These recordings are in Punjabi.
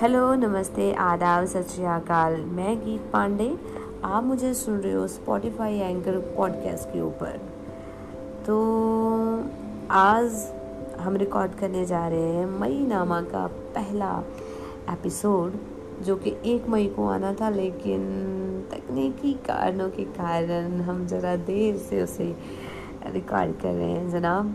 हेलो, नमस्ते, आदाब, सत श्रीकाल मैं गीत पांडे। आप मुझे सुन रहे हो स्पॉटिफाई एंकर पॉडकास्ट के ऊपर। तो आज हम रिकॉर्ड करने जा रहे हैं मई नामा का पहला एपिसोड जो कि एक मई को आना था, लेकिन तकनीकी कारणों के कारण हम ज़रा देर से उसे रिकॉर्ड कर रहे हैं, जनाब।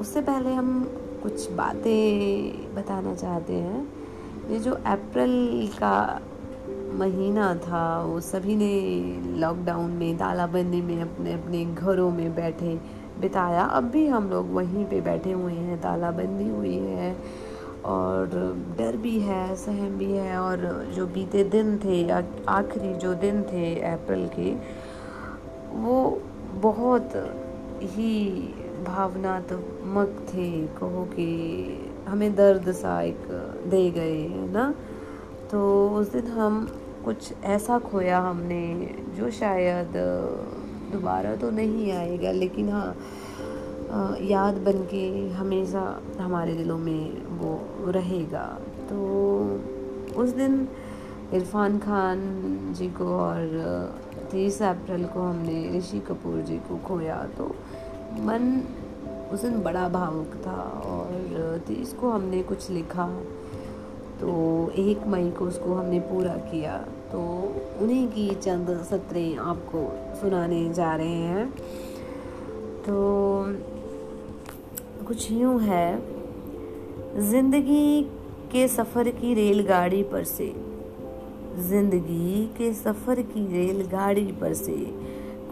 उससे पहले हम कुछ बातें बताना चाहते हैं। ये जो अप्रैल का महीना था, वो सभी ने लॉकडाउन में, तालाबंदी में, अपने अपने घरों में बैठे, बिताया। अब भी हम लोग वहीं पे बैठे हुए हैं, तालाबंदी हुई है और डर भी है, सहम भी है और जो बीते दिन थे आखिरी जो दिन थे अप्रैल के, वो बहुत ही भावनात्मक थे, कहो कि हमें दर्द सा एक दे गए, है ना? तो उस दिन हम कुछ ऐसा खोया हमने जो शायद दोबारा तो नहीं आएगा, लेकिन हाँ याद बन के हमेशा हमारे दिलों में वो रहेगा। तो उस दिन इरफान खान जी को और तेईस अप्रैल को हमने ऋषि कपूर जी को खोया तो मन उस दिन बड़ा भावुक था और तीस को हमने कुछ लिखा। तो एक मई को उसको हमने पूरा किया। तो उन्हीं की चंद सत्रें आपको सुनाने जा रहे हैं। तो कुछ यूँ है। ज़िंदगी के सफ़र की रेलगाड़ी पर से ज़िंदगी के सफ़र की रेलगाड़ी पर से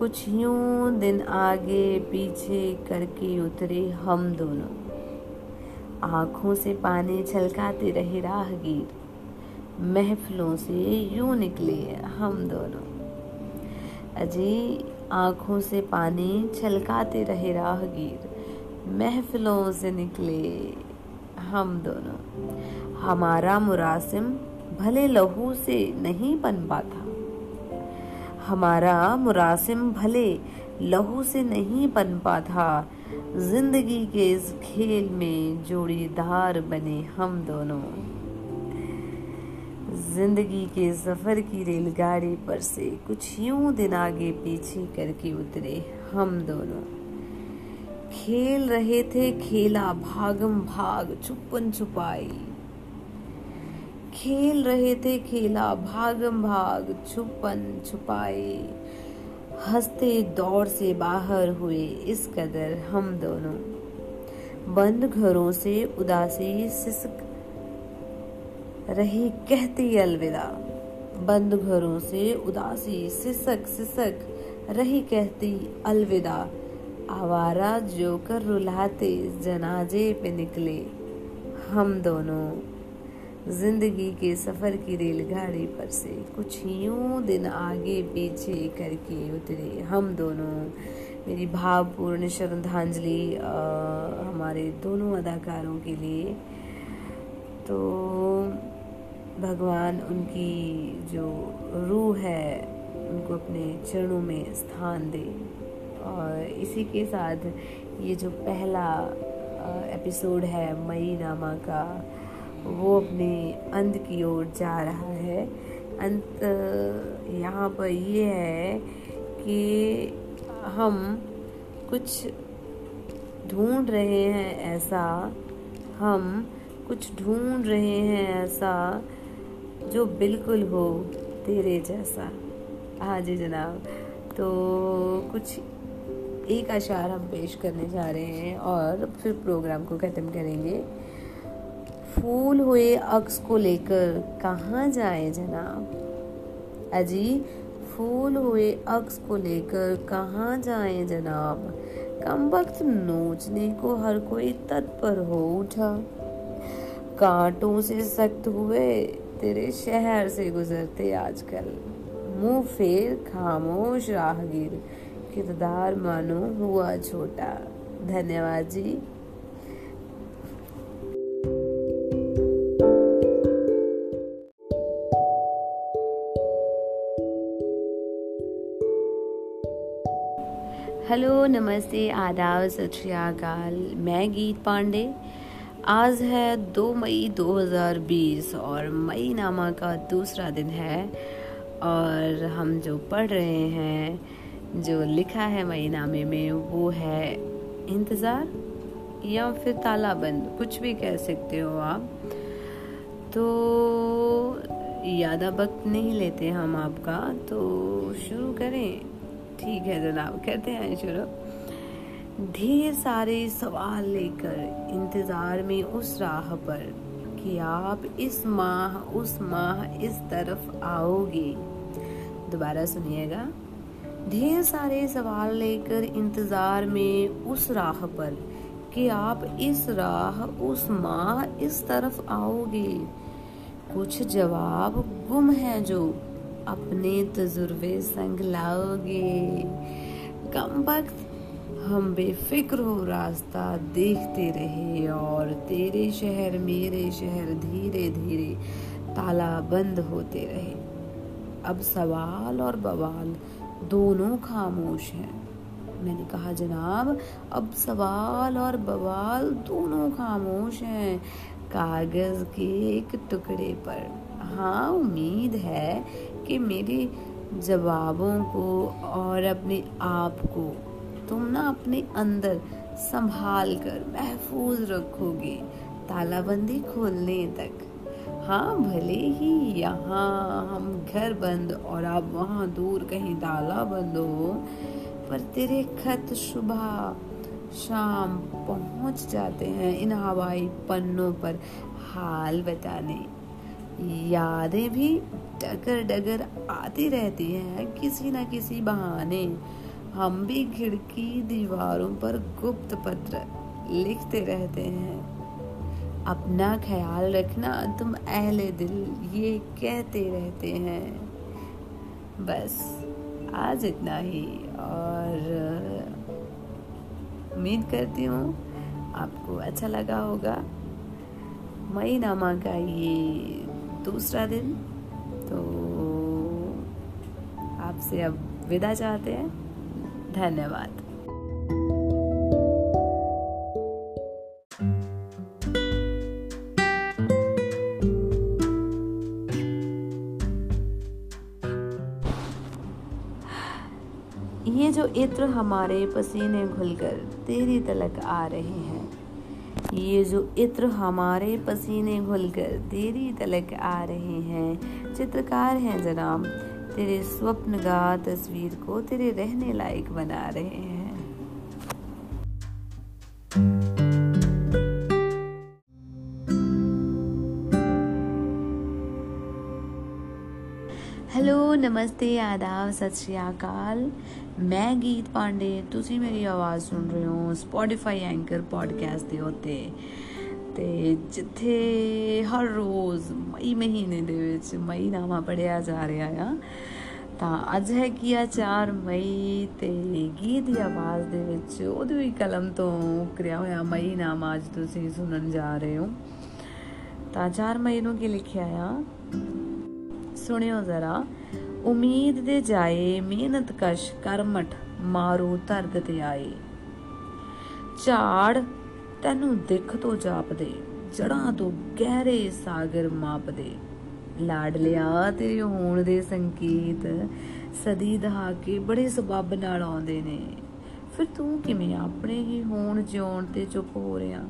कुछ यूँ दिन आगे पीछे करके उतरे हम दोनों। आँखों से पानी छलकाते रहे राहगीर। महफिलों से यूँ निकले हम दोनों। अजी, आँखों से पानी छलकाते रहे राहगीर। महफिलों से निकले हम दोनों। हमारा मुरासिम भले लहू से नहीं बन पाता। हमारा मुरासिम भले लहू से नहीं पनपा था ज़िंदगी के इस खेल में जोड़ीदार बने हम दोनों। ज़िंदगी के सफ़र की रेलगाड़ी पर से कुछ यूँ दिन आगे पीछे करके उतरे हम दोनों। खेल रहे थे, खेला भागम भाग, छुपन छुपाई। खेल रहे थे खेला, भागम भाग, छुपन छुपाए। हँसते दौड़ से बाहर हुए, इस कदर हम दोनों। बंद घरों से उदासी सिसक रही, कहती अलविदा। बंद घरों से उदासी सिसक सिसक रही, कहती अलविदा। आवारा जोकर रुलाते, जनाजे पे निकले हम दोनों। ज़िंदगी के सफ़र की रेलगाड़ी पर से कुछ यूँ दिन आगे पीछे करके उतरे हम दोनों। मेरी भावपूर्ण श्रद्धांजलि हमारे दोनों अदाकारों के लिए। तो भगवान उनकी जो रूह है, उनको अपने चरणों में स्थान दे। और इसी के साथ ये जो पहला एपिसोड है मई नामा का वो अपने अंत की ओर जा रहा है। अंत यहाँ पर ये है कि हम कुछ ढूंढ रहे हैं ऐसा, हम कुछ ढूंढ रहे हैं ऐसा जो बिल्कुल हो तेरे जैसा। हाँ जी जनाब तो कुछ एक अशार हम पेश करने जा रहे हैं और फिर प्रोग्राम को ख़त्म करेंगे। फूल हुए अक्स को लेकर। कहाँ जाए जनाब? अजी, फूल हुए अक्स को लेकर कहाँ जाए जनाब? कम वक्त नोचने को हर कोई तत्पर हो उठा। कांटों से सख्त हुए तेरे शहर से गुजरते आजकल। मुँह फेर, खामोश, राहगीर। किरदार मानो हुआ छोटा। धन्यवाद जी। हेलो, नमस्ते, आदाब, सत श्रीकाल मैं गीत पांडे। आज है दो मई 2020 और मई नामा का दूसरा दिन है और हम जो पढ़ रहे हैं, जो लिखा है मई नामे में, वो है इंतज़ार या फिर तालाबंद। कुछ भी कह सकते हो आप। तो ज़्यादा वक्त नहीं लेते हम आपका तो शुरू करें। ठीक है जनाब, कहते हैं शुरू। ढेर सारे सवाल लेकर इंतज़ार में उस राह पर कि आप इस माह, उस माह इस तरफ़ आओगे। दोबारा सुनिएगा। ढेर सारे सवाल लेकर इंतज़ार में उस राह पर कि आप इस राह, उस माह इस तरफ़ आओगे। कुछ जवाब गुम है जो अपने तजुर्बे संग लाओगे। कम वक्त हम बेफिक्र हो रास्ता देखते रहे और तेरे शहर मेरे शहर धीरे धीरे ताला बंद होते रहे। अब सवाल और बवाल दोनों खामोश हैं। मैंने कहा, जनाब, अब सवाल और बवाल दोनों खामोश हैं कागज़ के एक टुकड़े पर। हाँ उम्मीद है कि मेरे जवाबों को और अपने आप को तुम ना अपने अंदर संभाल कर महफूज रखोगे, तालाबंदी खोलने तक। हाँ भले ही यहाँ हम घर बंद और आप वहाँ दूर कहीं ताला बंद हो, पर तेरे खत सुबह शाम पहुँच जाते हैं इन हवाई पन्नों पर हाल बताने। यादें भी डगर डगर आती रहती हैं किसी न किसी बहाने। हम भी खिड़की दीवारों पर गुप्त पत्र लिखते रहते हैं। अपना ख्याल रखना तुम अहले दिल, ये कहते रहते हैं। बस, आज इतना ही और, उम्मीद करती हूँ आपको अच्छा लगा होगा। मई नामा का ये दूसरा दिन। तो आपसे अब विदा चाहते हैं। धन्यवाद। ये जो इत्र हमारे पसीने घुलकर तेरी तलक आ रहे हैं ये जो इत्र हमारे पसीने घुल कर तेरी तलक आ रहे हैं। चित्रकार हैं जनाब, तेरे स्वप्न गा तस्वीर को तेरे रहने लायक बना रहे हैं। ਨਮਸਤੇ, ਆਦਾਬ, ਸਤਿ ਸ਼੍ਰੀ ਅਕਾਲ। ਮੈਂ ਗੀਤ ਪਾਂਡੇ, ਤੁਸੀਂ ਮੇਰੀ ਆਵਾਜ਼ ਸੁਣ ਰਹੇ ਹੋ ਸਪੋਟੀਫਾਈ ਐਂਕਰ ਪੋਡਕਾਸਟ ਦੇ ਉੱਤੇ। ਤੇ ਜਿੱਥੇ ਹਰ ਰੋਜ਼ ਮਈ ਮਹੀਨੇ ਦੇ ਵਿੱਚ ਮਈ ਨਾਮਾ ਪੜਿਆ ਜਾ ਰਿਹਾ ਆ, ਤਾਂ ਅੱਜ ਹੈ ਕੀ ਆ 4 ਮਈ ਤੇ ਗੀਤ ਦੀ ਆਵਾਜ਼ ਦੇ ਵਿੱਚ ਉਹਦੀ ਵੀ ਕਲਮ ਤੋਂ ਕਰਿਆ ਹੋਇਆ ਮਈ ਨਾਮਾ ਅੱਜ ਤੁਸੀਂ ਸੁਣਨ ਜਾ ਰਹੇ ਹੋ। ਤਾਂ 4 ਮਈ ਨੂੰ ਕੀ ਲਿਖਿਆ ਆ? ਸੁਣਿਓ ਜ਼ਰਾ। ਉਮੀਦ ਦੇ ਜਾਏ, ਮਿਹਨਤ ਕਸ਼ ਕਰਮਠ ਮਾਰੂ ਧਰਦ ਤੇ ਆਏ। ਝਾੜ ਤੈਨੂੰ ਦਿੱਖ ਤੋਂ ਜਾਪਦੇ ਜੜਾਂ ਤੋਂ ਗਹਿਰੇ ਸਾਗਰ ਮਾਪਦੇ। ਲਾਡ ਲਿਆ ਤੇਰੇ ਹੋਣ ਦੇ ਸੰਕੇਤ, ਸਦੀ ਦਹਾਕੇ ਬੜੇ ਸਬਬ ਨਾਲ ਆਉਂਦੇ ਨੇ। ਫਿਰ ਤੂੰ ਕਿਵੇਂ ਆਪਣੇ ਹੀ ਹੋਣ ਜਿਉਣ ਤੇ ਚੁੱਪ ਹੋ ਰਿਆ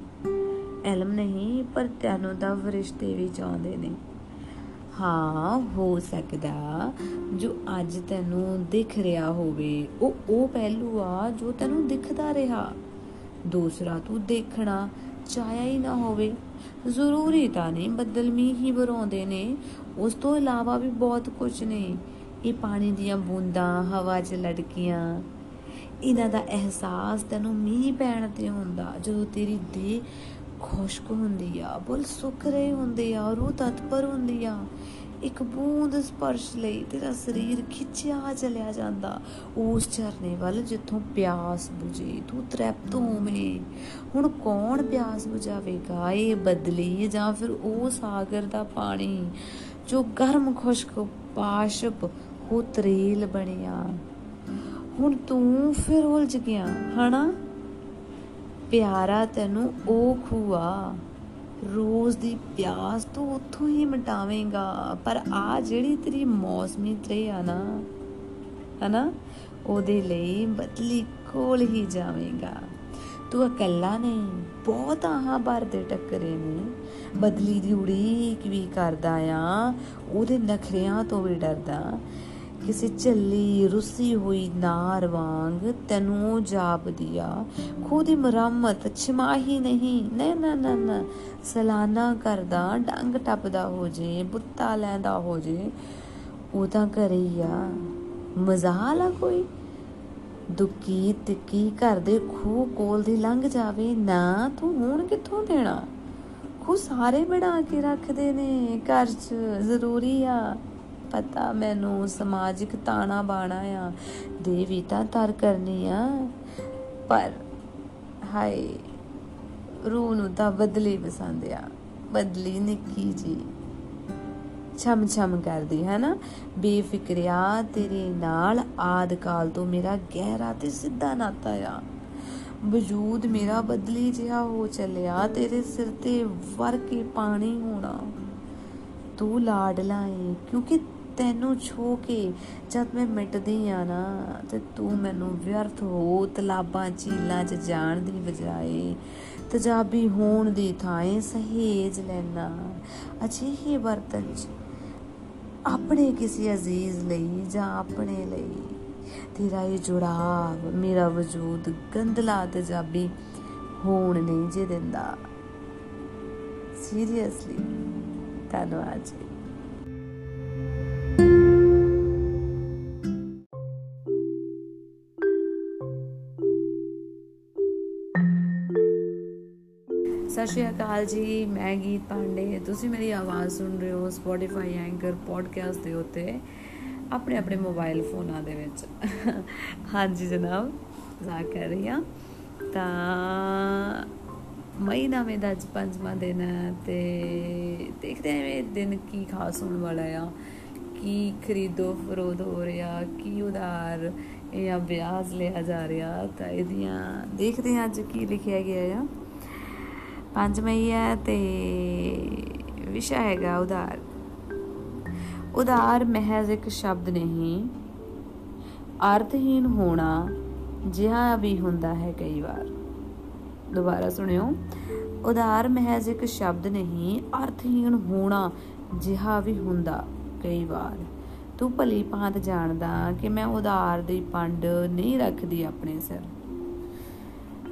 ਇਲਮ ਨਹੀਂ, ਪਰ ਤੈਨੂੰ ਤਾਂ ਫਰਿਸ਼ਤੇ ਵੀ ਚਾਹੁੰਦੇ ਨੇ। ਹਾਂ, ਹੋ ਸਕਦਾ ਜੋ ਅੱਜ ਤੈਨੂੰ ਦਿਖ ਰਿਹਾ ਹੋਵੇ। ਉਹ ਉਹ ਪਹਿਲੂ ਆ ਜੋ ਤੈਨੂੰ ਦਿਖਦਾ ਰਿਹਾ। ਦੂਸਰਾ ਤੂੰ ਦੇਖਣਾ ਚਾਹਿਆ ਹੀ ਨਾ ਹੋਵੇ। ਜ਼ਰੂਰੀ ਤਾਂ ਨਹੀਂ ਬੱਦਲ ਮੀਂਹ ਹੀ ਵਰਾਉਂਦੇ ਨੇ। ਉਸ ਤੋਂ ਇਲਾਵਾ ਵੀ ਬਹੁਤ ਕੁਝ ਨੇ। ਇਹ ਪਾਣੀ ਦੀਆਂ ਬੂੰਦਾਂ, ਹਵਾ 'ਚ ਲੜਕੀਆਂ ਇਹਨਾਂ ਦਾ ਅਹਿਸਾਸ ਤੈਨੂੰ ਮੀਂਹ ਪੈਣ ਤੇ ਹੁੰਦਾ ਜਦੋਂ ਤੇਰੀ ਦੇਹ ਖੁਸ਼ਕ ਹੁੰਦੀ ਆ, ਬੁੱਲ ਸੁੱਕ ਰਹੇ ਹੁੰਦੇ ਆ, ਰੂਹ ਤਤਪਰ ਹੁੰਦੀ ਆ। ਇੱਕ ਬੂੰਦ ਸਪਰਸ਼ ਲਈ ਤੇਰਾ ਸਰੀਰ ਖਿੱਚਿਆ ਚਲਿਆ ਜਾਂਦਾ। ਉਸ ਝਰਨੇ ਵੱਲ ਜਿੱਥੋਂ ਪਿਆਸ ਬੁਝੇ, ਤੂੰ ਤ੍ਰਿਪਤ ਹੋਵੇਂ ਹੁਣ ਕੌਣ ਪਿਆਸ ਬੁਝਾਵੇਗਾ, ਇਹ ਬਦਲੀ ਜਾਂ ਫਿਰ ਉਹ ਸਾਗਰ ਦਾ ਪਾਣੀ? ਜੋ ਗਰਮ ਖੁਸ਼ਕ ਪਾਸ਼ਪ ਹੋ ਤਰੇਲ ਬਣਿਆ। ਹੁਣ ਤੂੰ ਫਿਰ ਉਲਝ ਗਿਆ, ਹਨਾ? ਪਿਆਰਾ ਤੈਨੂੰ ਉਹ ਖੂਆ, ਰੋਜ਼ ਦੀ ਪਿਆਸ ਤੂੰ ਉੱਥੋਂ ਹੀ ਮਿਟਾਵੇਂਗਾ। ਪਰ ਆ ਜਿਹੜੀ ਤੇਰੀ ਮੌਸਮੀ ਤਰੇ ਆ ਨਾ, ਹਨਾ, ਉਹਦੇ ਲਈ ਬਦਲੀ ਕੋਲ ਹੀ ਜਾਵੇਂਗਾ। ਤੂੰ ਇਕੱਲਾ ਨਹੀਂ, ਬਹੁਤ ਆਹਾਂ ਬਾਰ ਦੇ ਟੱਕਰੇ ਨੇ। ਬਦਲੀ ਦੀ ਉਡੀਕ ਵੀ ਕਰਦਾ ਆ, ਉਹਦੇ ਨਖਰਿਆਂ ਤੋਂ ਵੀ ਡਰਦਾ। ਕਿਸੇ ਚੱਲੀ ਰੁੱਸੀ ਹੋਈ ਨਾਰ ਵਾਂਗ ਤੈਨੂੰ ਜਾਪਦੀ ਆ ਖੁਦ ਮਰਮਤ ਛਮਾਹੀ ਨਹੀਂ। ਨਾ ਨਾ ਨਾ ਨਾ। ਸਲਾਨਾ ਕਰਦਾ, ਡੰਗ ਟੱਪਦਾ ਹੋ ਜੇ, ਬੁੱਤਾ ਲੈਂਦਾ ਹੋ ਜੇ। ਉਹ ਤਾਂ ਕਰੀ ਆ। ਮਜ਼ਾਲਾ ਕੋਈ? ਦੁੱਕੀ ਤਿੱਕੀ ਘਰ ਦੇ ਖੂਹ ਕੋਲ ਦੀ ਲੰਘ ਜਾਵੇ। ਨਾ, ਤੂੰ ਹੁਣ ਕਿੱਥੋਂ ਦੇਣਾ? ਖੂ ਸਾਰੇ ਬਣਾ ਕੇ ਰੱਖਦੇ ਨੇ। ਘਰ 'ਚ ਜ਼ਰੂਰੀ ਆ। ਪਤਾ ਮੈਨੂੰ ਸਮਾਜਿਕ ਤਾਣਾ ਬਾਣਾ ਆ ਦੇਵੀ ਤਾਂ ਤਰ ਕਰਨੀ ਆ। ਪਰ ਹਾਏ, ਰੂਹ ਨੂੰ ਤਾਂ ਬਦਲੀ ਪਸੰਦ ਆ। ਬਦਲੀ ਨਿੱਕੀ ਜੀ। ਛਮ ਛਮ ਕਰਦੀ ਹੈ ਨਾ ਬੇਫਿਕਰਿਆ ਤੇਰੇ ਨਾਲ, ਆਦ ਕਾਲ ਤੋਂ ਮੇਰਾ ਗਹਿਰਾ ਤੇ ਸਿੱਧਾ ਨਾਤਾ ਆ। ਵਜੂਦ ਮੇਰਾ ਬਦਲੀ ਜਿਹਾ ਹੋ ਚੱਲਿਆ, ਤੇਰੇ ਸਿਰ ਤੇ ਵਰ ਕੇ ਪਾਣੀ ਹੋਣਾ। ਤੂੰ ਲਾਡਲਾ ਏ, ਕਿਉਂਕਿ ਤੈਨੂੰ ਛੋ ਕੇ ਜਦ ਮੈਂ ਮਿਟਦੀ ਆ ਨਾ, ਤੇ ਤੂੰ ਮੈਨੂੰ ਵਿਅਰਥ ਹੋ, ਤਲਾਬਾਂ ਝੀਲਾਂ 'ਚ ਜਾਣ ਦੀ ਬਜਾਏ, ਤਜਾਬੀ ਹੋਣ ਦੀ ਥਾਂ ਸਹੇਜ ਲੈਣਾ ਅਜਿਹੇ ਬਰਤਨ 'ਚ ਆਪਣੇ ਕਿਸੇ ਅਜ਼ੀਜ਼ ਲਈ ਜਾਂ ਆਪਣੇ ਲਈ? ਤੇਰਾ ਇਹ ਜੁੜਾਵ ਮੇਰਾ ਵਜੂਦ ਗੰਦਲਾ ਤਜਾਬੀ ਹੋਣ ਨਹੀਂ ਜੇ ਦਿੰਦਾ। ਸੀਰੀਅਸਲੀ ਧੰਨਵਾਦ ਜੀ। ਸ਼੍ਰੀ ਅਕਾਲ ਜੀ, ਮੈਂ ਗੀਤ ਪਾਂਡੇ। ਤੁਸੀਂ ਮੇਰੀ ਆਵਾਜ਼ ਸੁਣ ਰਹੇ ਹੋ ਸਪੋਟੀਫਾਈ ਐਂਕਰ ਪੋਡਕਾਸਟ ਦੇ ਉੱਤੇ, ਆਪਣੇ ਆਪਣੇ ਮੋਬਾਈਲ ਫੋਨਾਂ ਦੇ ਵਿੱਚ। ਹਾਂਜੀ ਜਨਾਬ ਜਾ ਕਰ ਰਹੀ ਹਾਂ। ਤਾਂ ਮਈ ਨਾਵੇਂ ਦਾ ਅੱਜ ਪੰਜਵਾਂ ਦਿਨ ਹੈ ਤੇ ਦੇਖਦੇ ਹਾਂ ਇਹ ਦਿਨ ਕੀ ਖਾਸ ਹੋਣ ਵਾਲਾ ਆ। ਕੀ ਖਰੀਦੋ ਫਰੋਦ ਹੋ ਰਿਹਾ, ਕੀ ਉਧਾਰ ਜਾਂ ਵਿਆਜ ਲਿਆ ਜਾ ਰਿਹਾ। ਤਾਂ ਇਹਦੀਆਂ ਦੇਖਦੇ ਹਾਂ ਅੱਜ ਕੀ ਲਿਖਿਆ ਗਿਆ ਆ। 5 ਮਈ ਹੈ ਤੇ ਵਿਸ਼ਾ ਹੈਗਾ ਉਧਾਰ। ਉਧਾਰ ਮਹਿਜ਼ ਇੱਕ ਸ਼ਬਦ ਨਹੀਂ ਅਰਥਹੀਨ ਹੋਣਾ ਜਿਹਾ ਵੀ ਹੁੰਦਾ ਹੈ ਕਈ ਵਾਰ। ਦੁਬਾਰਾ ਸੁਣਿਓ। ਉਧਾਰ ਮਹਿਜ਼ ਇੱਕ ਸ਼ਬਦ ਨਹੀਂ ਅਰਥਹੀਨ ਹੋਣਾ ਜਿਹਾ ਵੀ ਹੁੰਦਾ ਕਈ ਵਾਰ। ਤੂੰ ਭਲੀ ਭਾਂਤ ਜਾਣਦਾ ਕਿ ਮੈਂ ਉਧਾਰ ਦੀ ਪੰਡ ਨਹੀਂ ਰੱਖਦੀ ਆਪਣੇ ਸਿਰ।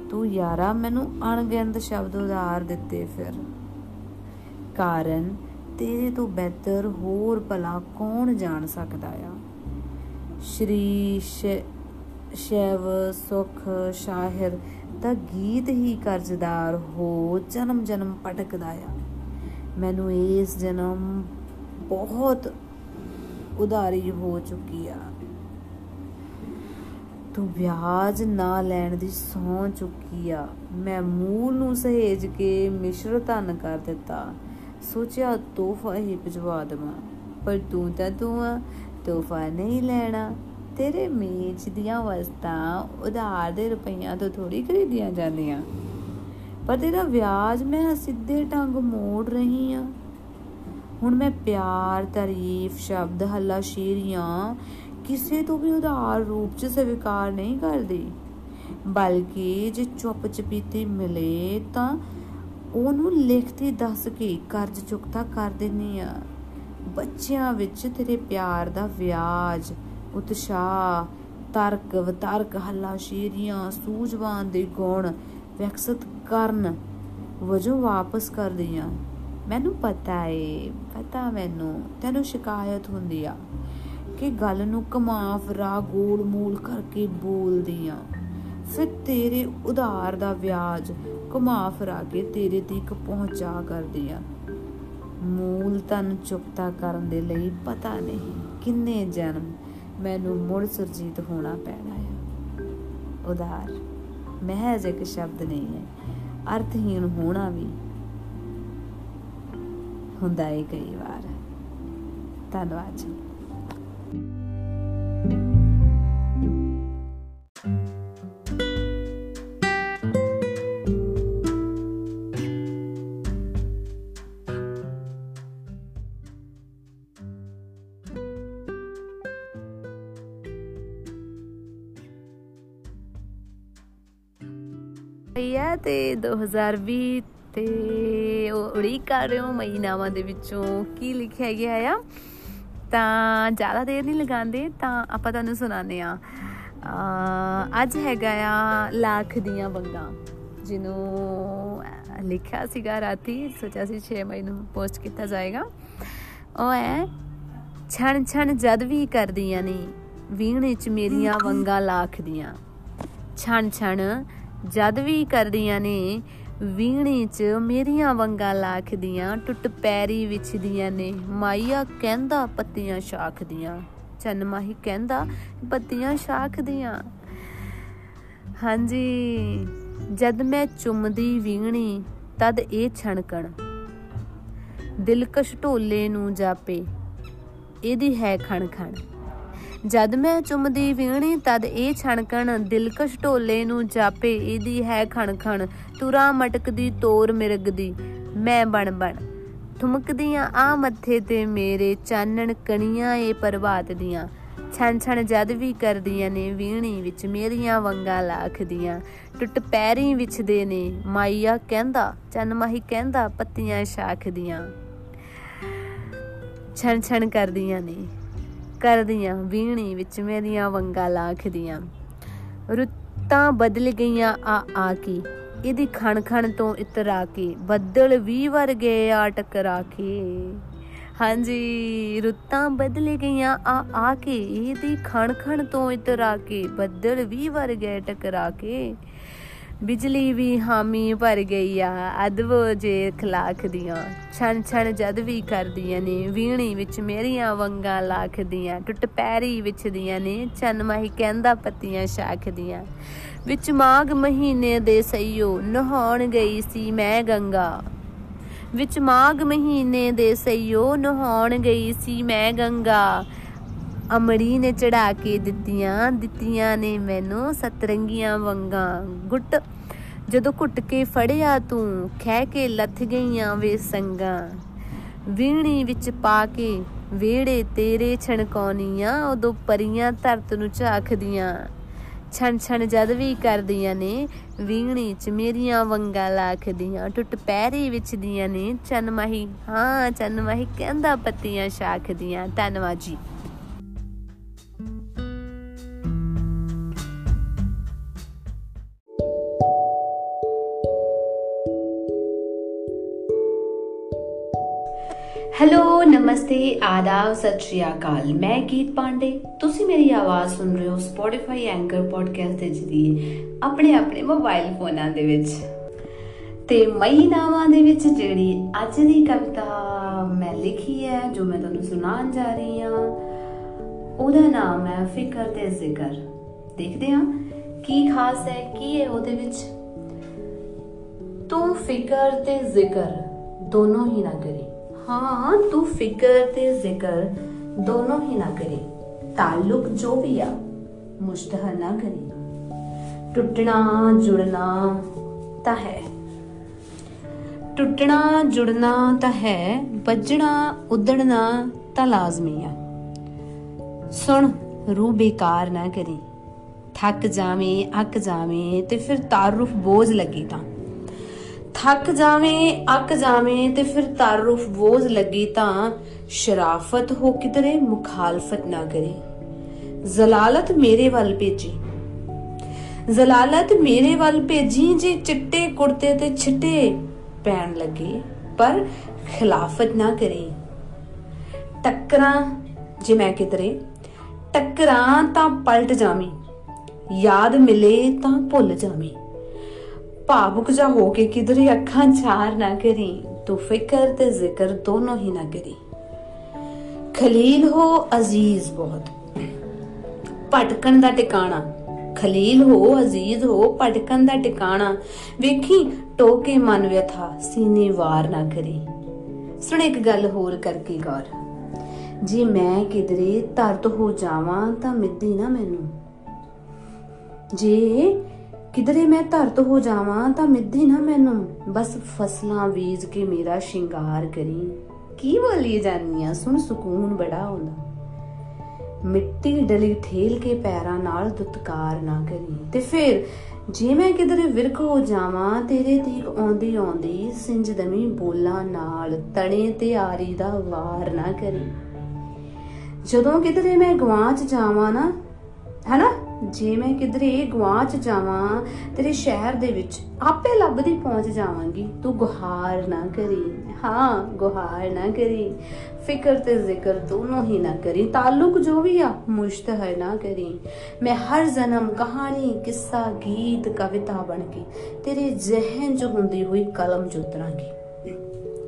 ਤੂੰ ਯਾਰਾ, ਮੈਨੂੰ ਅਣਗਿਣਤ ਸ਼ਬਦ ਉਧਾਰ ਦਿੱਤੇ ਫਿਰ। ਕਾਰਨ, ਤੇਰੇ ਤੋਂ ਬਿਹਤਰ ਹੋਰ ਭਲਾ ਕੌਣ ਜਾਣ ਸਕਦਾ ਆ? ਸ਼੍ਰੀ ਸ਼ੈਵ, ਸੁਖ, ਸ਼ਾਹਿਰ ਦਾ ਗੀਤ ਹੀ ਕਰਜ਼ਦਾਰ ਹੋ ਜਨਮ ਜਨਮ ਪਟਕਦਾ ਆ। ਮੈਨੂੰ ਇਸ ਜਨਮ ਬਹੁਤ ਉਧਾਰੀ ਹੋ ਚੁੱਕੀ ਆ। ਤੂੰ ਵਿਆਜ ਨਾ ਲੈਣ ਦੀ ਸੌਂ ਚੁੱਕੀ ਆ। ਮੈਂ ਮੂਲ ਨੂੰ ਸਹੇਜ ਕੇ ਮਿਸ਼ਰ ਧਨ ਕਰ ਦਿੱਤਾ। ਸੋਚਿਆ, ਤੋਹਫਾ ਹੀ ਭਜਵਾ ਦਵਾਂ। ਪਰ ਤੂੰ ਤਾਂ ਤੂੰ ਆ, ਤੋਹਫਾ ਨਹੀਂ ਲੈਣਾ। ਤੇਰੇ ਮੇਚ ਦੀਆਂ ਵਸਤਾਂ ਉਧਾਰ ਦੇ ਰੁਪਈਆਂ ਤੋਂ ਥੋੜੀ ਖਰੀਦੀਆਂ ਜਾਂਦੀਆਂ। ਪਰ ਤੇਰਾ ਵਿਆਜ ਮੈਂ ਸਿੱਧੇ ਢੰਗ ਮੋੜ ਰਹੀ ਆ। ਹੁਣ ਮੈਂ ਪਿਆਰ, ਤਾਰੀਫ, ਸ਼ਬਦ ਹੱਲਾ ਸ਼ੇਰੀਆਂ ਕਿਸੇ ਤੋਂ ਵੀ ਉਧਾਰ ਰੂਪ 'ਚ ਸਵੀਕਾਰ ਨਹੀਂ ਕਰਦੀ। ਬਲਕਿ ਜੇ ਚੁੱਪ ਚਪੀਤੇ ਮਿਲੇ ਤਾਂ ਉਹਨੂੰ ਲਿਖਤੀ ਦੱਸ ਕੇ ਕਰਜ਼ ਚੁਕਤਾ ਕਰ ਦਿੰਨੀ ਆ। ਬੱਚਿਆਂ ਵਿੱਚ ਤੇਰੇ ਪਿਆਰ ਦਾ ਵਿਆਜ, ਉਤਸ਼ਾਹ, ਤਰਕ, ਵਤਰਕ ਹੱਲਾ ਸ਼ੇਰੀਆਂ ਸੂਝਵਾਨ ਦੇ ਗੁਣ ਵਿਕਸਿਤ ਕਰਨ ਵਜੋਂ ਵਾਪਸ ਕਰਦੀਆਂ। ਮੈਨੂੰ ਪਤਾ ਏ, ਪਤਾ ਮੈਨੂੰ, ਤੈਨੂੰ ਸ਼ਿਕਾਇਤ ਹੁੰਦੀ ਆ। ਕਿ ਗੱਲ ਨੂੰ ਕਮਾ ਫਰਾ ਗੋਲ ਮੂਲ ਕਰਕੇ ਬੋਲਦੀ ਆ। ਫਿਰ ਤੇਰੇ ਉਧਾਰ ਦਾ ਵਿਆਜ ਕਮਾ ਫਰਾ ਕੇ ਤੇਰੇ ਤੱਕ ਪਹੁੰਚਾ ਕਰਦੀ ਆ। ਮੂਲ ਤਨ ਚੁਕਤਾ ਕਰਨ ਦੇ ਲਈ ਪਤਾ ਨਹੀਂ ਕਿੰਨੇ ਜਨਮ ਮੈਨੂੰ ਮੁੜ ਸੁਰਜੀਤ ਹੋਣਾ ਪੈਣਾ ਹੈ ਉਧਾਰ, ਮਹਿਜ਼ ਇੱਕ ਸ਼ਬਦ ਨਹੀਂ ਹੈ ਅਰਥਹੀਨ ਹੋਣਾ ਵੀ ਹੁੰਦਾ ਹੈ ਕਈ ਵਾਰ। ਧੰਨਵਾਦ ਜੀ। ਤੇ 2020 ਤੇ ਉਡੀਕ ਕਰ ਰਹੇ ਹੋ ਮਹੀਨਾਵਾਂ ਦੇ ਵਿੱਚੋਂ। ਕੀ ਲਿਖਿਆ ਗਿਆ ਆ? ਤਾਂ ਜ਼ਿਆਦਾ ਦੇਰ ਨਹੀਂ ਲਗਾਉਂਦੇ ਤਾਂ ਆਪਾਂ ਤੁਹਾਨੂੰ ਸੁਣਾਉਂਦੇ ਆ ਅੱਜ ਹੈਗਾ ਆ ਲੱਖ ਦੀਆਂ ਵੰਗਾਂ ਜਿਹਨੂੰ ਲਿਖਿਆ ਸੀਗਾ ਰਾਤੀ ਸੋਚਿਆ ਸੀ 6 ਮਈ ਨੂੰ ਪੋਸਟ ਕੀਤਾ ਜਾਏਗਾ। ਉਹ ਹੈ ਛਣ ਛਣ ਜਦ ਵੀ ਕਰਦੀਆਂ ਨੇ ਵੀਣੇ ਚ ਮੇਰੀਆਂ ਵੰਗਾਂ ਲਾਖਦੀਆਂ ਛਣ ਛਣ ਜਦ ਵੀ ਕਰਦੀਆਂ ਨੇ, ਵੀਣੇ 'ਚ ਮੇਰੀਆਂ ਵੰਗਾਂ ਲਾਖਦੀਆਂ, ਟੁੱਟ ਪੈਰੀ ਵਿਛਦੀਆਂ ਨੇ। ਮਾਈਆ ਕਹਿੰਦਾ ਪੱਤੀਆਂ ਸ਼ਾਖ ਦੀਆਂ ਚੰਨ ਮਾਹੀ ਕਹਿੰਦਾ ਪੱਤੀਆਂ ਸ਼ਾਖ ਦੀਆਂ ਹਾਂਜੀ, ਜਦ ਮੈਂ ਚੁੰਮਦੀ ਵੀਣੀ, ਤਦ ਇਹ ਛਣਕਣ। ਦਿਲਕਸ਼ ਢੋਲੇ ਨੂੰ ਜਾਪੇ। ਇਹਦੀ ਹੈ ਖਣ ਖਣ ਜਦ ਮੈਂ ਚੁੰਮਦੀ ਵੀਣੀ ਤਦ ਇਹ ਛਣਕਣ, ਦਿਲਕਸ਼ ਢੋਲੇ ਨੂੰ ਜਾਪੇ, ਇਹਦੀ ਹੈ ਖਣਖਣ, ਤੁਰਾ ਮਟਕਦੀ, ਤੋਰ ਮਿਰਗਦੀ, ਮੈਂ ਬਣ ਬਣ। ਠੁਮਕਦੀਆਂ ਆ ਮੱਥੇ ਤੇ ਮੇਰੇ, ਚਾਨਣ ਕਣੀਆਂ ਏ ਪ੍ਰਭਾਤ ਦੀਆਂ। ਛਣ ਛਣ ਜਦ ਵੀ ਕਰਦੀਆਂ ਨੇ ਵੀਣੀ ਵਿੱਚ ਮੇਰੀਆਂ ਵੰਗਾਂ ਲਾਖਦੀਆਂ। ਟੁੱਟ ਪੈਰੀ ਵਿੱਚ ਦੇ ਨੇ, ਮਾਈਆ ਕਹਿੰਦਾ, ਚੰਨ ਮਾਹੀ ਕਹਿੰਦਾ, ਪੱਤੀਆਂ ਸ਼ਾਖ ਦੀਆਂ ਛਣ ਛਣ ਕਰਦੀਆਂ ਨੇ। ਕਰਦੀਆਂ, ਵੀਣੀ ਵਿੱਚ ਮੇਰੀਆਂ ਵੰਗਾਂ ਲਾਖਦੀਆਂ। ਰੁੱਤਾਂ ਬਦਲ ਗਈਆਂ ਆ ਆ ਕੇ, ਇਹਦੀ ਖਣ ਖਣ ਤੋਂ ਇਤਰਾ ਕੇ, ਬੱਦਲ ਵੀ ਵਰ ਗਏ ਆ ਟਕਰਾ ਕੇ। ਹਾਂਜੀ, ਰੁੱਤਾਂ ਬਦਲ ਗਈਆਂ ਆ ਆ ਕੇ, ਇਹਦੀ ਖਣ ਖਣ ਤੋਂ ਇਤਰਾ ਕੇ, ਬੱਦਲ ਵੀ ਵਰ ਗਏ ਟਕਰਾ ਕੇ। ਬਿਜਲੀ ਵੀ ਹਾਮੀ ਭਰ ਗਈ ਆ, ਅਦਵ ਜੇ ਖਲਾਖ ਦੀਆਂ। ਛਣ ਛਣ ਜਦ ਵੀ ਕਰਦੀਆਂ ਨੇ, ਵੀਣੀ ਵਿੱਚ ਮੇਰੀਆਂ ਵੰਗਾਂ ਲਾਖਦੀਆਂ, ਟੁੱਟ ਪੈਰੀ ਵਿੱਚ ਦੀਆਂ ਨੇ, ਚੰਨ ਮਾਹੀ ਕਹਿੰਦਾ ਪੱਤੀਆਂ ਸ਼ਾਖਦੀਆਂ ਵਿੱਚ ਮਾਗ ਮਹੀਨੇ ਦੇ ਸਈਓ, ਨਹਾਉਣ ਗਈ ਸੀ ਮੈਂ ਗੰਗਾ। ਵਿੱਚ ਮਾਗ ਮਹੀਨੇ ਦੇ ਸਈਓ, ਨਹਾਉਣ ਗਈ ਸੀ ਮੈਂ ਗੰਗਾ। ਅਮੜੀ ਨੇ ਚੜਾ ਕੇ ਦਿੱਤੀਆਂ ਦਿੱਤੀਆਂ ਨੇ ਮੈਨੂੰ ਸਤਰੰਗੀਆਂ ਵੰਗਾਂ। ਗੁੱਟ, ਜਦੋਂ ਘੁੱਟ ਕੇ ਫੜਿਆ ਤੂੰ, ਖਹਿ ਕੇ ਲੱਥ ਗਈਆਂ ਵੇ ਸੰਗਾ। ਵੀਣੀ ਵਿੱਚ ਪਾ ਕੇ ਵੇੜੇ ਤੇਰੇ ਛਣਕੌਨੀਆਂ ਉਦੋਂ ਪਰੀਆਂ ਧਰਤ ਨੂੰ ਝਾਖਦੀਆਂ ਛਣ ਛਣ ਜਦ ਵੀ ਕਰਦੀਆਂ ਨੇ, ਵੀਣੀ ਚ ਮੇਰੀਆਂ ਵੰਗਾਂ ਲਾਖਦੀਆਂ। ਟੁੱਟ ਪੈਰੀ ਵਿੱਚ ਦੀਆਂ ਨੇ, ਚੰਨ ਮਾਹੀ, ਹਾਂ, ਚੰਨ ਮਾਹੀ ਕਹਿੰਦਾ ਪੱਤੀਆਂ ਸ਼ਾਖਦੀਆਂ ਧੰਨਵਾਦ ਜੀ। ਹੈਲੋ ਨਮਸਤੇ ਆਦਾਬ ਸਤਿ ਸ਼੍ਰੀ ਅਕਾਲ ਮੈਂ ਗੀਤ ਪਾਂਡੇ। ਤੁਸੀਂ ਮੇਰੀ ਆਵਾਜ਼ ਸੁਣ ਰਹੇ ਹੋ ਸਪੋਟੀਫਾਈ ਐਂਕਰ ਪੋਡਕਾਸਟ ਦੇ ਜਰੀਏ, ਆਪਣੇ ਆਪਣੇ ਮੋਬਾਈਲ ਫੋਨਾਂ ਦੇ ਵਿੱਚ। ਤੇ ਮਹੀਨਾਵਾਂ ਦੇ ਵਿੱਚ ਜਿਹੜੀ ਅੱਜ ਦੀ ਕਵਿਤਾ ਮੈਂ ਲਿਖੀ ਹੈ, ਜੋ ਮੈਂ ਤੁਹਾਨੂੰ ਸੁਣਾਉਣ ਜਾ ਰਹੀ ਹਾਂ, ਉਹਦਾ ਨਾਮ ਹੈ ਫਿਕਰ ਤੇ ਜ਼ਿਕਰ। ਦੇਖਦੇ ਹਾਂ ਕੀ ਖਾਸ ਹੈ, ਕੀ ਹੈ ਉਹਦੇ ਵਿੱਚ। ਤੂੰ ਫਿਕਰ ਤੇ ਜ਼ਿਕਰ ਦੋਨੋਂ ਹੀ ਨਾ ਕਰੀ। ਹਾਂ, ਤੂੰ ਫਿਕਰ ਤੇ ਜ਼ਿਕਰ ਦੋਨੋਂ ਹੀ ਨਾ ਕਰੇ। ਤਾਲੁਕ ਜੋ ਵੀ ਆ ਮੁਸ਼ਤਹਰ ਨਾ ਕਰੇ। ਟੁੱਟਣਾ, ਜੁੜਨਾ ਤਾਂ ਹੈ। ਟੁੱਟਣਾ, ਜੁੜਨਾ ਤਾਂ ਹੈ, ਵੱਜਣਾ, ਉਦੜਨਾ ਤਾਂ ਲਾਜ਼ਮੀ ਆ। ਸੁਣ ਰੂ ਬੇਕਾਰ ਨਾ ਕਰੀ। ਥੱਕ ਜਾਵੇਂ, ਅੱਕ ਜਾਵੇਂ ਤੇ ਫਿਰ ਤਾਰੁਫ ਬੋਝ ਲੱਗੀ ਤਾਂ। ਥੱਕ ਜਾਵੇਂ, ਅੱਕ ਜਾਵੇਂ ਤੇ ਫਿਰ ਤਾਰੁਫ ਬੋਝ ਲੱਗੀ ਤਾਂ ਸ਼ਰਾਫਤ ਹੋ ਕਿਧਰੇ ਮੁਖਾਲਫਤ ਨਾ ਕਰੇ। ਜ਼ਲਾਲਤ ਮੇਰੇ ਵੱਲ ਭੇਜੀ। ਜ਼ਲਾਲਤ ਮੇਰੇ ਵੱਲ ਭੇਜੀ ਜੇ ਚਿੱਟੇ ਕੁੜਤੇ ਤੇ ਛਿੱਟੇ ਪੈਣ ਲੱਗੇ, ਪਰ ਖਿਲਾਫਤ ਨਾ ਕਰੇ। ਟੱਕਰਾਂ, ਜੇ ਮੈਂ ਕਿਧਰੇ, ਟੱਕਰਾਂ ਤਾਂ ਪਲਟ ਜਾਵੀਂ, ਯਾਦ ਮਿਲੇ ਤਾਂ ਭੁੱਲ ਜਾਵੀਂ। ਭਾਵੁਕ ਜਾ ਹੋ ਕੇ ਕਿਧਰੇ ਅੱਖਾਂ ਚਾਰ ਨਾ ਕਰੀ, ਤੂੰ ਫਿਕਰ ਤੇ ਜ਼ਿਕਰ ਦੋਨੋਂ ਹੀ ਨਾ ਕਰੀ। ਖਲੀਲ ਹੋ ਅਜ਼ੀਜ਼ ਬਹੁਤ। ਭਟਕਣ ਦਾ ਟਿਕਾਣਾ। ਖਲੀਲ ਹੋ ਅਜ਼ੀਜ਼ ਹੋ ਭਟਕਣ ਦਾ ਟਿਕਾਣਾ। ਵੇਖੀ, ਟੋਕੇ ਮਨ ਵਿਥਾ, ਸੀਨੇ ਵਾਰ ਨਾ ਕਰੀ। ਸੁਣ ਇੱਕ ਗੱਲ ਹੋਰ ਕਰਕੇ ਗੌਰ। ਜੇ ਮੈਂ ਕਿਧਰੇ ਤਰਤ ਹੋ ਜਾਵਾਂ ਤਾਂ ਮਿੱਦੀ ਨਾ ਮੈਨੂੰ। ਜੇ ਕਿਧਰੇ ਮੈਂ ਧਰਤ ਹੋ ਜਾਵਾਂ ਤਾਂ ਮਿੱਧੀ ਨਾ ਮੈਨੂੰ। ਬਸ ਫਸਲਾਂ ਬੀਜ ਕੇ ਮੇਰਾ ਸ਼ਿੰਗਾਰ ਕਰੀ। ਕੀ ਬੋਲੀ ਜਾਨੀਆਂ ਸੁਣ, ਸਕੂਨ ਬੜਾ ਹੁੰਦਾ ਮਿੱਟੀ ਡਲੀ ਠੇਲ ਕੇ ਪੈਰਾਂ ਨਾਲ ਦੁਤਕਾਰ ਨਾ ਕਰੀ। ਤੇ ਫਿਰ ਜੇ ਮੈਂ ਕਿਧਰੇ ਵਿਰਕ ਹੋ ਜਾਵਾਂ, ਤੇਰੇ ਤੀਕ ਆਉਂਦੀ ਆਉਂਦੀ ਸਿੰਜ ਦਮੀ ਬੋਲਾਂ ਨਾਲ ਤਣੇ ਤੇ ਆਰੀ ਦਾ ਵਾਰ ਨਾ ਕਰੀ। ਜਦੋਂ ਕਿਧਰੇ ਮੈਂ ਗਵਾਚ ਜਾਵਾਂ ਨਾ, ਹੈਨਾ? ਜੇ ਮੈਂ ਕਿਧਰੇ ਗਵਾਚ ਜਾਵਾਂ, ਤੇਰੇ ਸ਼ਹਿਰ ਦੇ ਵਿੱਚ ਆਪੇ ਲੱਭਦੀ ਪਹੁੰਚ ਜਾਵਾਂਗੀ। ਤੂੰ ਗੁਹਾਰ ਨਾ ਕਰੀ। ਹਾਂ, ਗੁਹਾਰ ਨਾ ਕਰੀ। ਫਿਕਰ ਤੇ ਜ਼ਿਕਰ ਦੋਨੋਂ ਹੀ ਨਾ ਕਰੀ। ਤਾਲੁਕ ਜੋ ਵੀ ਆ ਮੁਸ਼ਤਹਰ ਨਾ ਕਰੀ। ਮੈਂ ਹਰ ਜਨਮ ਕਹਾਣੀ, ਕਿੱਸਾ, ਗੀਤ, ਕਵਿਤਾ ਬਣ ਕੇ ਤੇਰੇ ਜ਼ਿਹਨ ਚ ਹੁੰਦੀ ਹੋਈ ਕਲਮ ਚ ਉਤਰਾਂਗੀ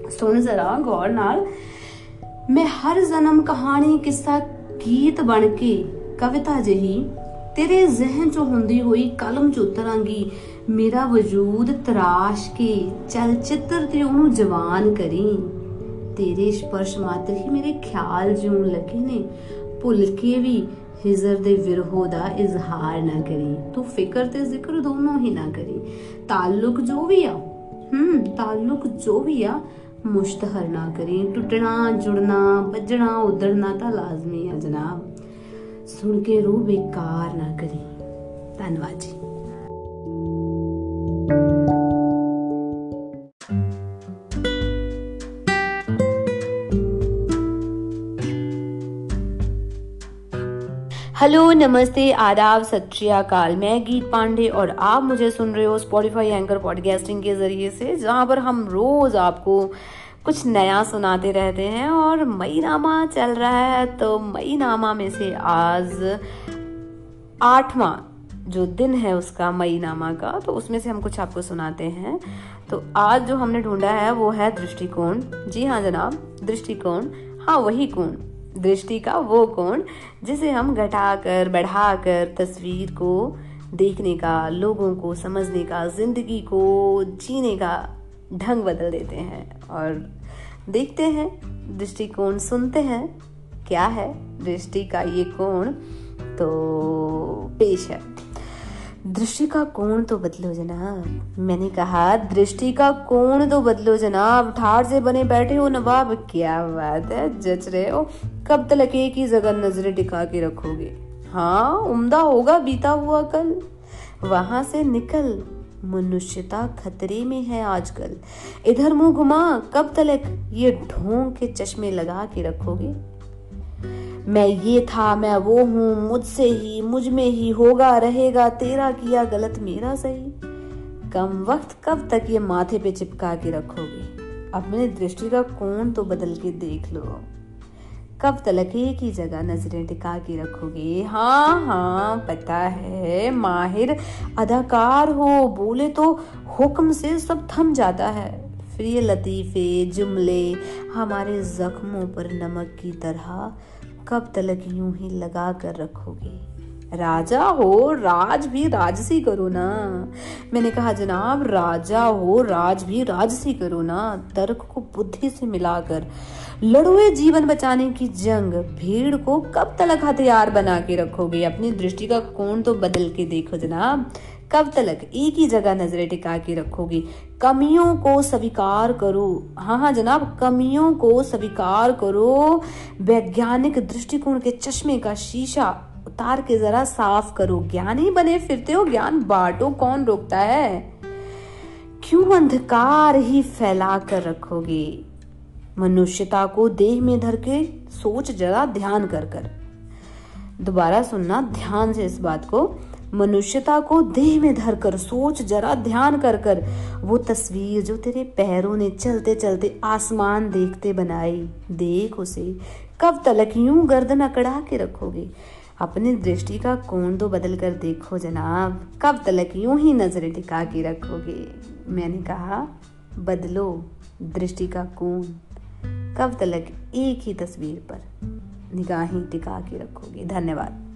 ਸੁਣ ਜ਼ਰਾ ਗੌਰ ਨਾਲ। ਮੈਂ ਹਰ ਜਨਮ ਕਹਾਣੀ, ਕਿੱਸਾ, ਗੀਤ ਬਣ ਕੇ ਕਵਿਤਾ ਜਹੀ ਤੇਰੇ ਜ਼ਿਹਨ ਚੋਂ ਹੁੰਦੀ ਹੋਈ ਕਲਮ ਚ ਉਤਰਾਂਗੀ। ਮੇਰਾ ਵਜੂਦ ਤਰਾਸ਼ ਕੇ ਚਲ ਚਿੱਤਰ ਤੇ ਉਹਨੂੰ ਜਵਾਨ ਕਰੀ। ਤੇਰੇ ਸਪਰਸ਼ ਮਾਤਰ ਹੀ ਮੇਰੇ ਖਿਆਲ ਜਿਉਂ ਲੱਗੇ ਨੇ। ਭੁੱਲ ਕੇ ਵੀ ਹਿਜ਼ਰ ਦੇ ਵਿਰਹੋ ਦਾ ਇਜ਼ਹਾਰ ਨਾ ਕਰੀ। ਤੂੰ ਫਿਕਰ ਤੇ ਜ਼ਿਕਰ ਦੋਨੋਂ ਹੀ ਨਾ ਕਰੀ। ਤਾਲੁਕ ਜੋ ਵੀ ਆ, ਹੂੰ, ਤਾਲੁਕ ਜੋ ਵੀ ਆ, ਮੁਸ਼ਤਹਰ ਨਾ ਕਰੀ। ਟੁੱਟਣਾ, ਜੁੜਨਾ, ਵੱਜਣਾ, ਉਧੜਨਾ ਤਾਂ ਲਾਜ਼ਮੀ ਆ ਜਨਾਬ। ਸੁਣ ਕੇ ਰੂਹ ਬੇਕਾਰ ਨਾ ਕਰੀ ਧੰਨਵਾਦ ਜੀ हेलो नमस्ते आदाब सत श्रीकाल मैं गीत पांडे और आप मुझे सुन रहे हो स्पॉटिफाई एंकर पॉडकास्टिंग के ज़रिए से जहाँ पर हम रोज़ आपको कुछ नया सुनाते रहते हैं और मई नामा चल रहा है तो मई नामा में से आज आठवां जो दिन है उसका मई नामा का तो उसमें से हम कुछ आपको सुनाते हैं। तो आज जो हमने ढूंढा है वो है दृष्टिकोण। जी हाँ जनाब, दृष्टिकोण। हाँ वही कोण। दृष्टि का वो कोण, जिसे हम घटाकर, बढ़ाकर तस्वीर को देखने का, लोगों को समझने का, ज़िंदगी को जीने का ढंग बदल देते हैं और देखते हैं, दृष्टिकोण सुनते हैं, क्या है दृष्टि का ये कोण तो पेश है। दृष्टि का कोण तो बदलो जनाब। मैंने कहा, दृष्टि का कोण तो बदलो जनाब। ठार से बने बैठे हो नवाब, क्या बात है? जच रहे हो? कब तक एक ही जगह नज़रें टिका के रखोगे? हाँ उम्दा होगा, बीता हुआ कल। वहाँ से निकल। मनुष्यता खतरे में है आजकल। इधर मुँह घुमा, कब तलक ये ढोंग के चश्मे लगा के रखोगे? मैं ये था, मैं वो हूँ, मुझसे ही, मुझमें ही होगा, रहेगा, तेरा किया गलत मेरा सही। कम वक्त कब तक ये माथे पे चिपका के रखोगे? अपने दृष्टि का कोण तो बदल के देख लो। कब तलक एक ही जगह नज़रें टिका के रखोगे? हाँ हाँ पता है, माहिर अदाकार हो, बोले तो हुक्म से सब थम जाता है। फिर ये लतीफे, जुमले, हमारे जख्मों पर नमक की तरह कब तलक यूँ ही लगा कर रखोगे? राजा हो, राज भी राजसी करो ना। मैंने कहा, जनाब, राजा हो, राज भी राजसी करो ना। तर्क को बुद्धि से मिलाकर लड़ोए जीवन बचाने की जंग, भीड़ को कब तलक हथियार बना के रखोगे? अपनी दृष्टि का कोण तो बदल के देखो जनाब। कब तलक एक ही जगह नज़रें टिका के रखोगे? कमियों को स्वीकार करो। हाँ हाँ जनाब, कमियों को स्वीकार करो। वैज्ञानिक दृष्टिकोण के चश्मे का शीशा उतार के जरा साफ़ करो। ज्ञान ही बने फिरते हो, ज्ञान बांटो, कौन रोकता है? क्यों अंधकार ही फैला कर रखोगे? मनुष्यता को देह में धर के सोच जरा ध्यान कर कर। दोबारा सुनना ध्यान से इस बात को। मनुष्यता को देह में धर कर, सोच जरा ध्यान कर कर। वो तस्वीर जो तेरे पैरों ने चलते चलते आसमान देखते बनाई, देख उसे। कब तलक यूँ गर्दन अकड़ा के रखोगे? अपनी दृष्टि का कोण तो बदल कर देखो जनाब। कब तलक यूँ ही नज़रें टिका के रखोगे? मैंने कहा, बदलो दृष्टि का कोण। कब तलक एक ही तस्वीर पर। निगाहें टिका के रखोगे। धन्यवाद।